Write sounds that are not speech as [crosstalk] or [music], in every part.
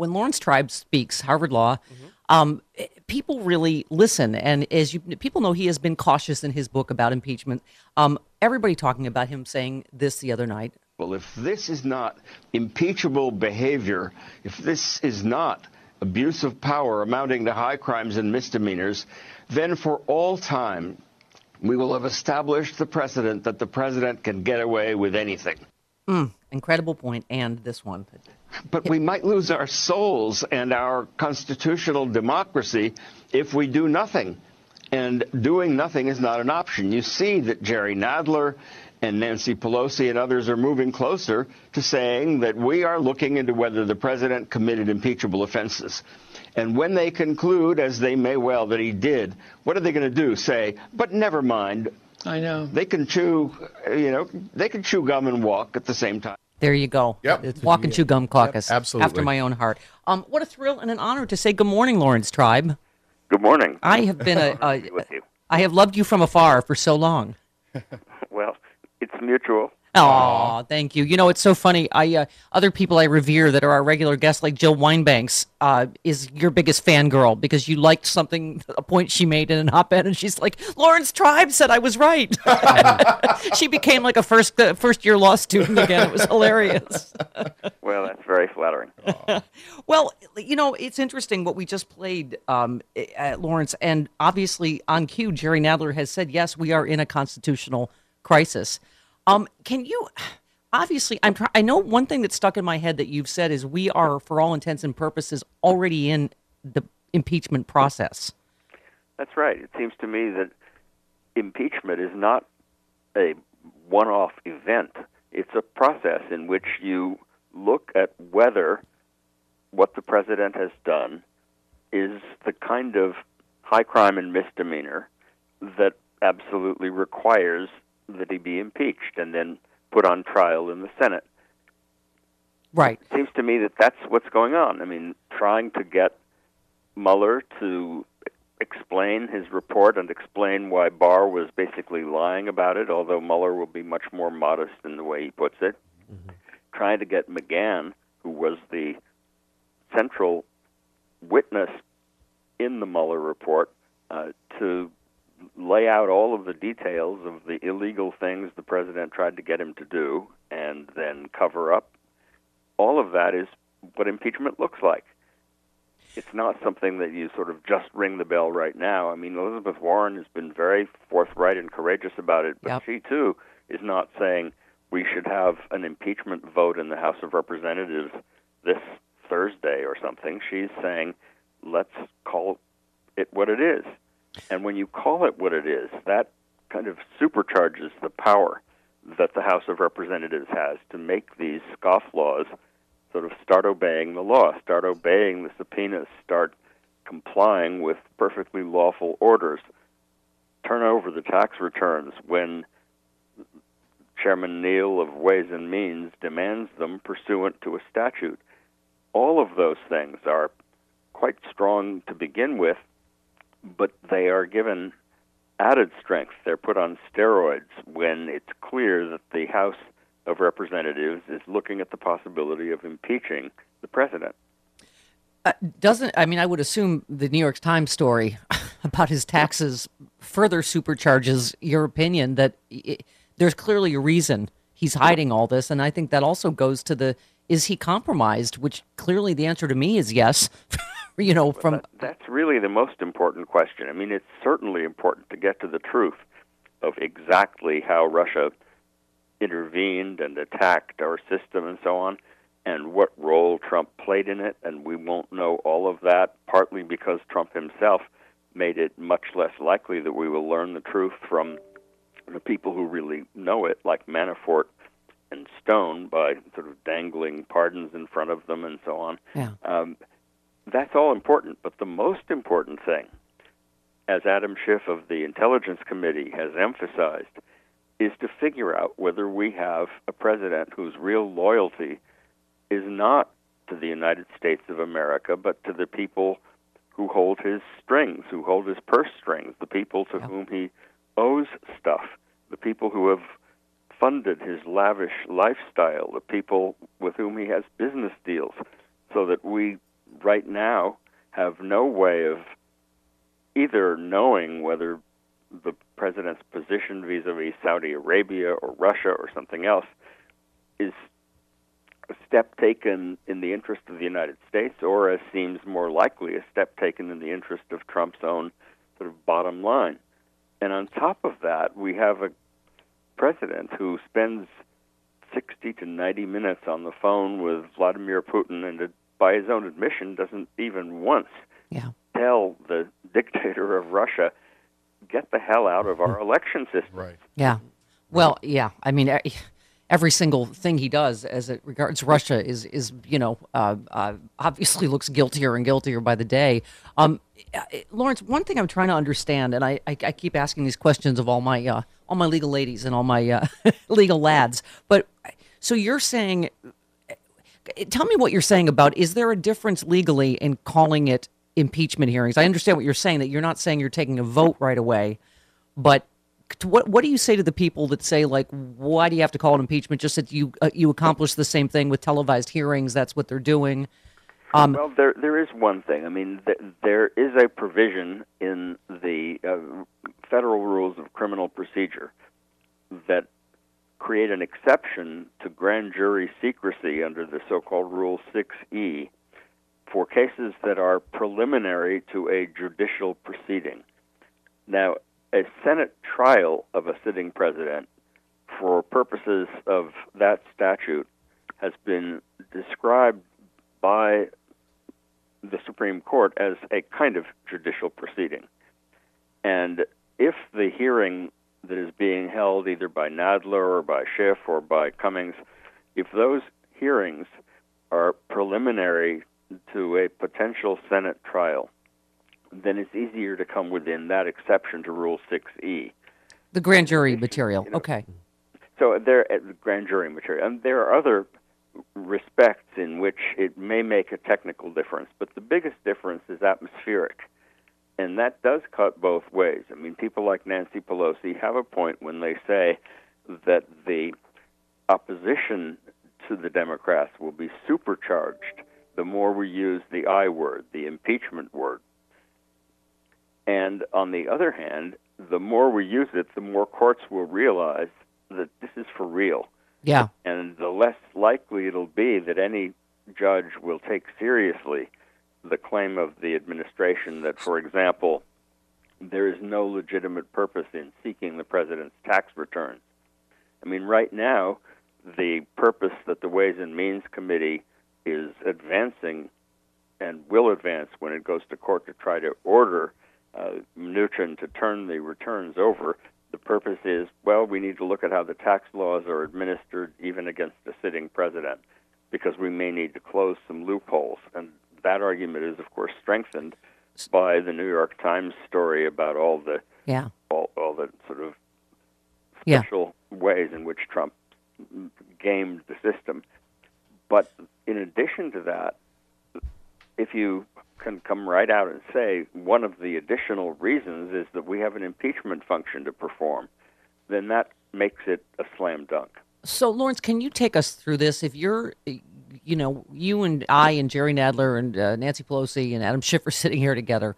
When Laurence Tribe speaks, Harvard Law, um, eh, people really listen. And as you people know, he has been cautious in his book about impeachment. Um, everybody talking about him saying this the other night. Well, if this is not impeachable behavior, if this is not abuse of power amounting to high crimes and misdemeanors, then for all time, we will have established the precedent that the president can get away with anything. Mm. Incredible point, and this one. But we might lose our souls and our constitutional democracy if we do nothing. And doing nothing is not an option. You see that Jerry Nadler and Nancy Pelosi and others are moving closer to saying that we are looking into whether the president committed impeachable offenses. And when they conclude, as they may well, that he did, what are they going to do? Say, but never mind. I know. They can chew, you know, they can chew gum and walk at the same time. There you go. Yep. It's Walk and Chew Gum Caucus. Yep, absolutely. After my own heart. Um, what a thrill and an honor to say good morning, Laurence Tribe. Good morning. I have been a, a with you. I have loved you from afar for so long. [laughs] Well, it's mutual. Oh, thank you. You know, it's so funny. I uh, other people I revere that are our regular guests, like Jill Wine-Banks, uh, is your biggest fangirl because you liked something, a point she made in an op-ed, and she's like, "Laurence Tribe said I was right." [laughs] she became like a first uh, first year law student again. It was hilarious. [laughs] Well, that's very flattering. [laughs] Well, you know, it's interesting what we just played, um, at Laurence, and obviously on cue, Jerry Nadler has said, yes, we are in a constitutional crisis. Um, can you? Obviously, I'm. Try- I know one thing that stuck in my head that you've said is we are, for all intents and purposes, already in the impeachment process. That's right. It seems to me that impeachment is not a one off event, it's a process in which you look at whether what the president has done is the kind of high crime and misdemeanor that absolutely requires that he be impeached and then put on trial in the Senate. Right. It seems to me that that's what's going on. I mean, trying to get Mueller to explain his report and explain why Barr was basically lying about it, although Mueller will be much more modest in the way he puts it. Trying to get McGahn, who was the central witness in the Mueller report, uh, to lay out all of the details of the illegal things the president tried to get him to do and then cover up. All of that is what impeachment looks like. It's not something that you sort of just ring the bell right now. I mean, Elizabeth Warren has been very forthright and courageous about it, but Yep. she too is not saying we should have an impeachment vote in the House of Representatives this Thursday or something. She's saying let's call it what it is. And when you call it what it is, that kind of supercharges the power that the House of Representatives has to make these scofflaws sort of start obeying the law, start obeying the subpoenas, start complying with perfectly lawful orders, turn over the tax returns when Chairman Neal of Ways and Means demands them pursuant to a statute. All of those things are quite strong to begin with, but they are given added strength. They're put on steroids when it's clear that the House of Representatives is looking at the possibility of impeaching the president. Uh, doesn't I mean I would assume the New York Times story [laughs] about his taxes further supercharges your opinion that i there's clearly a reason he's hiding all this, and I think that also goes to the is he compromised? Which clearly the answer to me is yes. [laughs] [laughs] you know, from That's really the most important question. I mean, it's certainly important to get to the truth of exactly how Russia intervened and attacked our system and so on, and what role Trump played in it. And we won't know all of that, partly because Trump himself made it much less likely that we will learn the truth from the people who really know it, like Manafort and Stone by sort of dangling pardons in front of them and so on. Yeah. Um, that's all important, but the most important thing, as Adam Schiff of the Intelligence Committee has emphasized, is to figure out whether we have a president whose real loyalty is not to the United States of America, but to the people who hold his strings, who hold his purse strings, the people to Yeah. whom he owes stuff, the people who have funded his lavish lifestyle, the people with whom he has business deals, so that we right now have no way of either knowing whether the president's position vis-a-vis Saudi Arabia or Russia or something else is a step taken in the interest of the United States, or as seems more likely, a step taken in the interest of Trump's own sort of bottom line. And on top of that, we have a president who spends 60 to 90 minutes on the phone with Vladimir Putin and, uh, by his own admission, doesn't even once Yeah. tell the dictator of Russia, get the hell out of our election system. Right. Yeah. Well, yeah. I mean, every single thing he does as it regards Russia is is you know uh, uh, obviously looks guiltier and guiltier by the day. Um, uh, Laurence, one thing I'm trying to understand, and I, I, I keep asking these questions of all my uh, all my legal ladies and all my uh, [laughs] legal lads, but so you're saying. Tell me what you're saying about is there a difference legally in calling it impeachment hearings? I understand what you're saying that you're not saying you're taking a vote right away, but what what do you say to the people that say like why do you have to call it impeachment just that you uh, you accomplish the same thing with televised hearings that's what they're doing um, Well, there there is one thing. I mean, th- there is a provision in the uh, federal rules of criminal procedure that create an exception to grand jury secrecy under the so-called Rule 6E for cases that are preliminary to a judicial proceeding. Now, a Senate trial of a sitting president for purposes of that statute has been described by the Supreme Court as a kind of judicial proceeding. And if the hearing that is being held either by Nadler or by Schiff or by Cummings, if those hearings are preliminary to a potential Senate trial, then it's easier to come within that exception to Rule 6E. the grand jury material okay. So there, at the grand jury material, and there are other respects in which it may make a technical difference, but the biggest difference is atmospheric, and that does cut both ways. I mean, people like Nancy Pelosi have a point when they say that the opposition to the Democrats will be supercharged the more we use the I word, the impeachment word. And on the other hand, the more we use it, the more courts will realize that this is for real. yeah And the less likely it'll be that any judge will take seriously the claim of the administration that, for example, there is no legitimate purpose in seeking the president's tax returns. I mean, right now, the purpose that the Ways and Means Committee is advancing and will advance when it goes to court to try to order uh, Mnuchin to turn the returns over. The purpose is, well, we need to look at how the tax laws are administered even against a sitting president because we may need to close some loopholes. And that argument is, of course, strengthened by the New York Times story about all the yeah all, all the sort of Yeah. special ways in which Trump gamed the system. But in addition to that, if you can come right out and say one of the additional reasons is that we have an impeachment function to perform, then that makes it a slam dunk. so laurence can you take us through this if you're you know you and i and jerry nadler and uh, nancy pelosi and adam schiff are [laughs] sitting here together.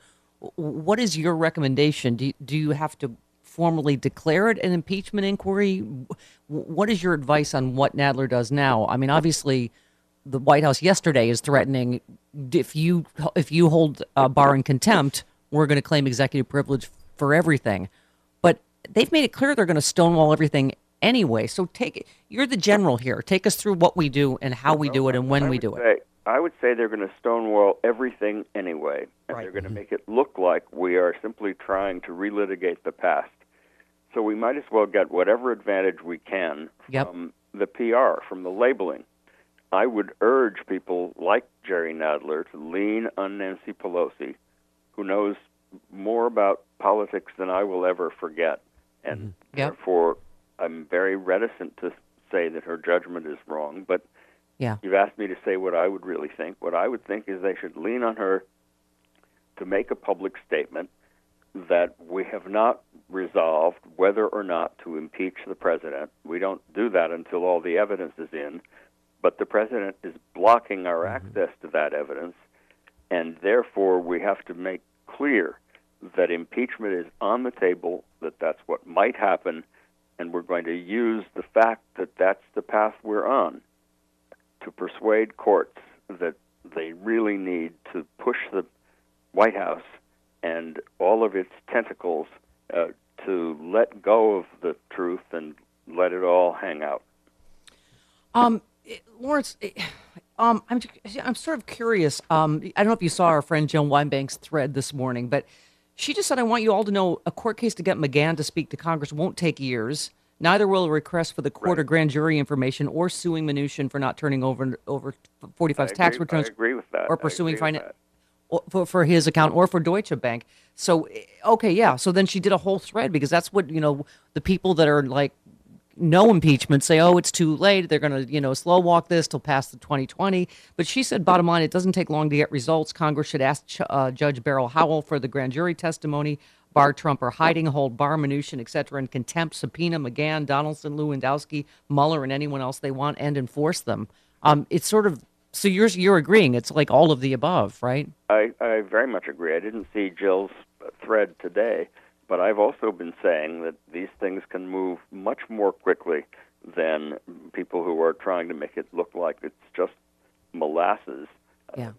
What is your recommendation? Do you, do you have to formally declare it an impeachment inquiry? What is your advice on what nadler does now? I mean obviously the White House yesterday is threatening if you if you hold uh, Barr in contempt, we're going to claim executive privilege for everything. But they've made it clear they're going to stonewall everything anyway. So take it. you're the general here. Take us through what we do and how we do it and when we do it. I would say they're going to stonewall everything anyway, and Right. they're going to make it look like we are simply trying to relitigate the past. So we might as well get whatever advantage we can Yep. from the PR, from the labeling. I would urge people like Jerry Nadler to lean on Nancy Pelosi, who knows more about politics than I will ever forget. And Mm-hmm. Yep. therefore, I'm very reticent to say that her judgment is wrong. But Yeah. you've asked me to say what I would really think. What I would think is they should lean on her to make a public statement that we have not resolved whether or not to impeach the president. We don't do that until all the evidence is in, but the president is blocking our mm-hmm. access to that evidence, and therefore we have to make clear that impeachment is on the table, that that's what might happen, and we're going to use the fact that that's the path we're on to persuade courts that they really need to push the White House and all of its tentacles uh, to let go of the truth and let it all hang out. Um, eh, Laurence, eh, [sighs] um, I'm I'm sort of curious. Um, I don't know if you saw our friend Joan Wine-Banks's thread this morning, but she just said, "I want you all to know a court case to get McGahn to speak to Congress won't take years. Neither will a request for the court or grand jury information or suing Mnuchin for not turning over over 45's tax returns I agree with that. or pursuing finance." for, for his account or for Deutsche Bank. So eh, okay, yeah. So then she did a whole thread because that's what you know the people that are like no impeachment say, oh, it's too late. They're going to you know slow walk this till past the 2020. But she said, bottom line, it doesn't take long to get results. Congress should ask uh, Judge Beryl Howell for the grand jury testimony. Barr Trump or hiding, hold Barr Mnuchin, et cetera, in contempt, subpoena McGahn, Donaldson, Lewandowski, Mueller, and anyone else they want, and enforce them. Um, it's sort of so you're you're agreeing. It's like all of the above, right? I, I very much agree. I didn't see Jill's thread today, but I've also been saying that these things can move much more quickly than people who are trying to make it look like it's just molasses uh, Yeah.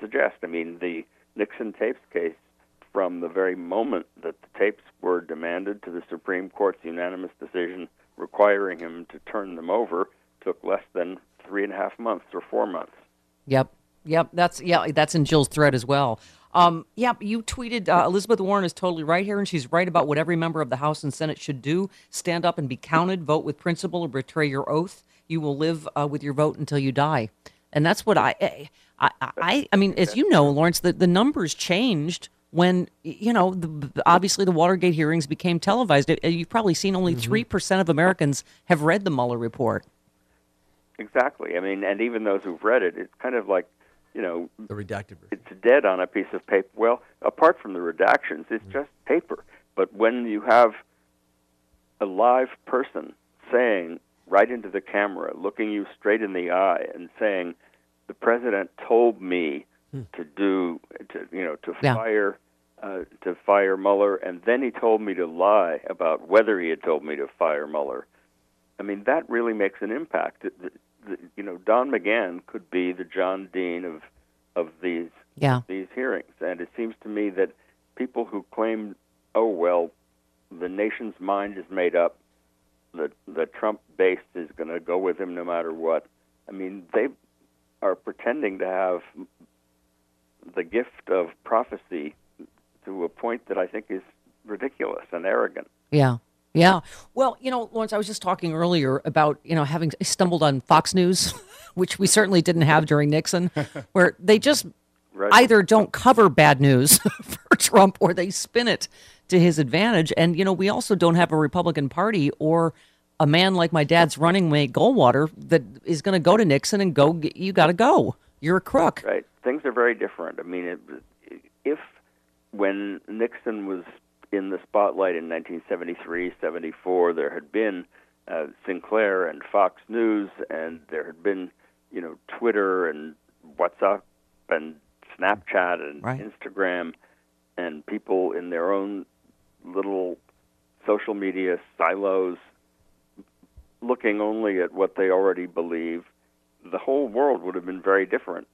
suggest. I mean, the Nixon tapes case, from the very moment that the tapes were demanded to the Supreme Court's unanimous decision requiring him to turn them over, took less than three and a half months or four months. Yep. Yep. That's yeah. That's in Jill's thread as well. Um, yeah, you tweeted uh, Elizabeth Warren is totally right here, and she's right about what every member of the House and Senate should do: stand up and be counted, vote with principle, or betray your oath. You will live uh, with your vote until you die, and that's what I, I, I, I mean, as you know, Laurence, the, the numbers changed when you know the, obviously the Watergate hearings became televised. Uh, You've probably seen only 3 percent of Americans have read the Mueller report. Exactly. I mean, and even those who've read it, it's kind of like, you know, The redacted version. it's dead on a piece of paper. Well, apart from the redactions, it's just paper. But when you have a live person saying right into the camera, looking you straight in the eye, and saying, "The president told me to do, to you know, to Yeah. fire." Uh, to fire Mueller, and then he told me to lie about whether he had told me to fire Mueller. I mean, that really makes an impact. The, the, the, you know, Don McGahn could be the John Dean of of these Yeah. these hearings, and it seems to me that people who claim, "Oh well, the nation's mind is made up," the the Trump base is going to go with him no matter what. I mean, they are pretending to have the gift of prophecy to a point that I think is ridiculous and arrogant. Yeah. Yeah. Well, you know, Laurence, I was just talking earlier about, you know, having stumbled on Fox News, [laughs] which we certainly didn't have during Nixon, [laughs] where they just Right. either don't cover bad news [laughs] for Trump or they spin it to his advantage. And, you know, we also don't have a Republican Party or a man like my dad's running mate, Goldwater, that is going to go to Nixon and go, you got to go. You're a crook. Right. Things are very different. I mean, it, if when Nixon was in the spotlight in 1973, 74, there had been uh, Sinclair and Fox News, and there had been, you know, Twitter and WhatsApp and Snapchat and Right. Instagram, and people in their own little social media silos looking only at what they already believe, the whole world would have been very different.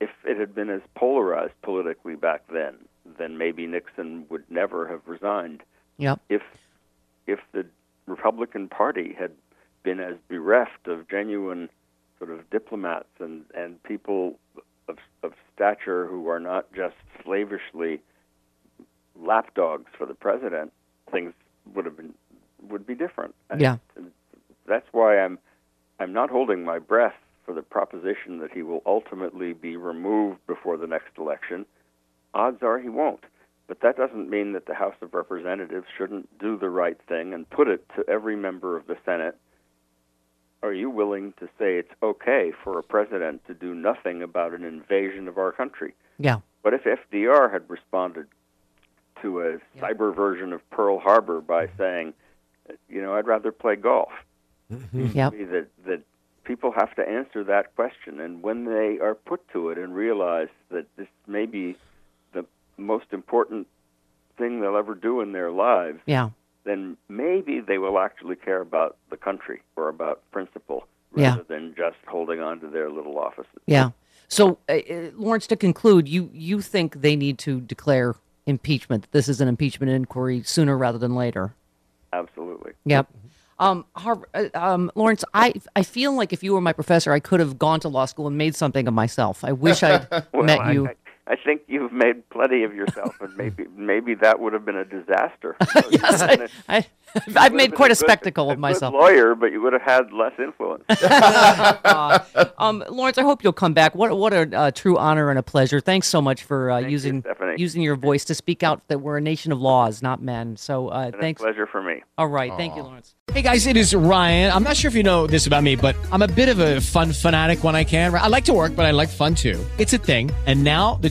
If it had been as polarized politically back then, then maybe Nixon would never have resigned. Yep. If if the Republican Party had been as bereft of genuine sort of diplomats and, and people of, of stature who are not just slavishly lapdogs for the president, things would have been would be different. And Yeah. that's why I'm I'm not holding my breath for the proposition that he will ultimately be removed before the next election. Odds are he won't. But that doesn't mean that the House of Representatives shouldn't do the right thing and put it to every member of the Senate. Are you willing to say it's okay for a president to do nothing about an invasion of our country? Yeah. What if FDR had responded to a Yeah. cyber version of Pearl Harbor by mm-hmm. saying, you know, I'd rather play golf? Mm-hmm. Yep. me that that people have to answer that question, and when they are put to it and realize that this may be the most important thing they'll ever do in their lives, Yeah. then maybe they will actually care about the country or about principle Yeah. rather than just holding on to their little offices. Yeah. So, uh, uh, Laurence, to conclude, you you think they need to declare impeachment? This is an impeachment inquiry sooner rather than later. Absolutely. Yep. Um, Harv- uh, um, Laurence, I I feel like if you were my professor, I could have gone to law school and made something of myself. I wish I'd [laughs] Well, met you. I, I think you've made plenty of yourself, and maybe [laughs] maybe that would have been a disaster. [laughs] yes, I, I, I've made quite a spectacle of myself. Good lawyer, but you would have had less influence. [laughs] Uh, um, Laurence, I hope you'll come back. What what a uh, true honor and a pleasure. Thanks so much for uh, Thank you, using using your voice to speak out that we're a nation of laws, not men. So uh, thanks. a pleasure for me. All right, thank you, Laurence. Hey guys, it is Ryan. I'm not sure if you know this about me, but I'm a bit of a fun fanatic when I can. I like to work, but I like fun too. It's a thing. And now the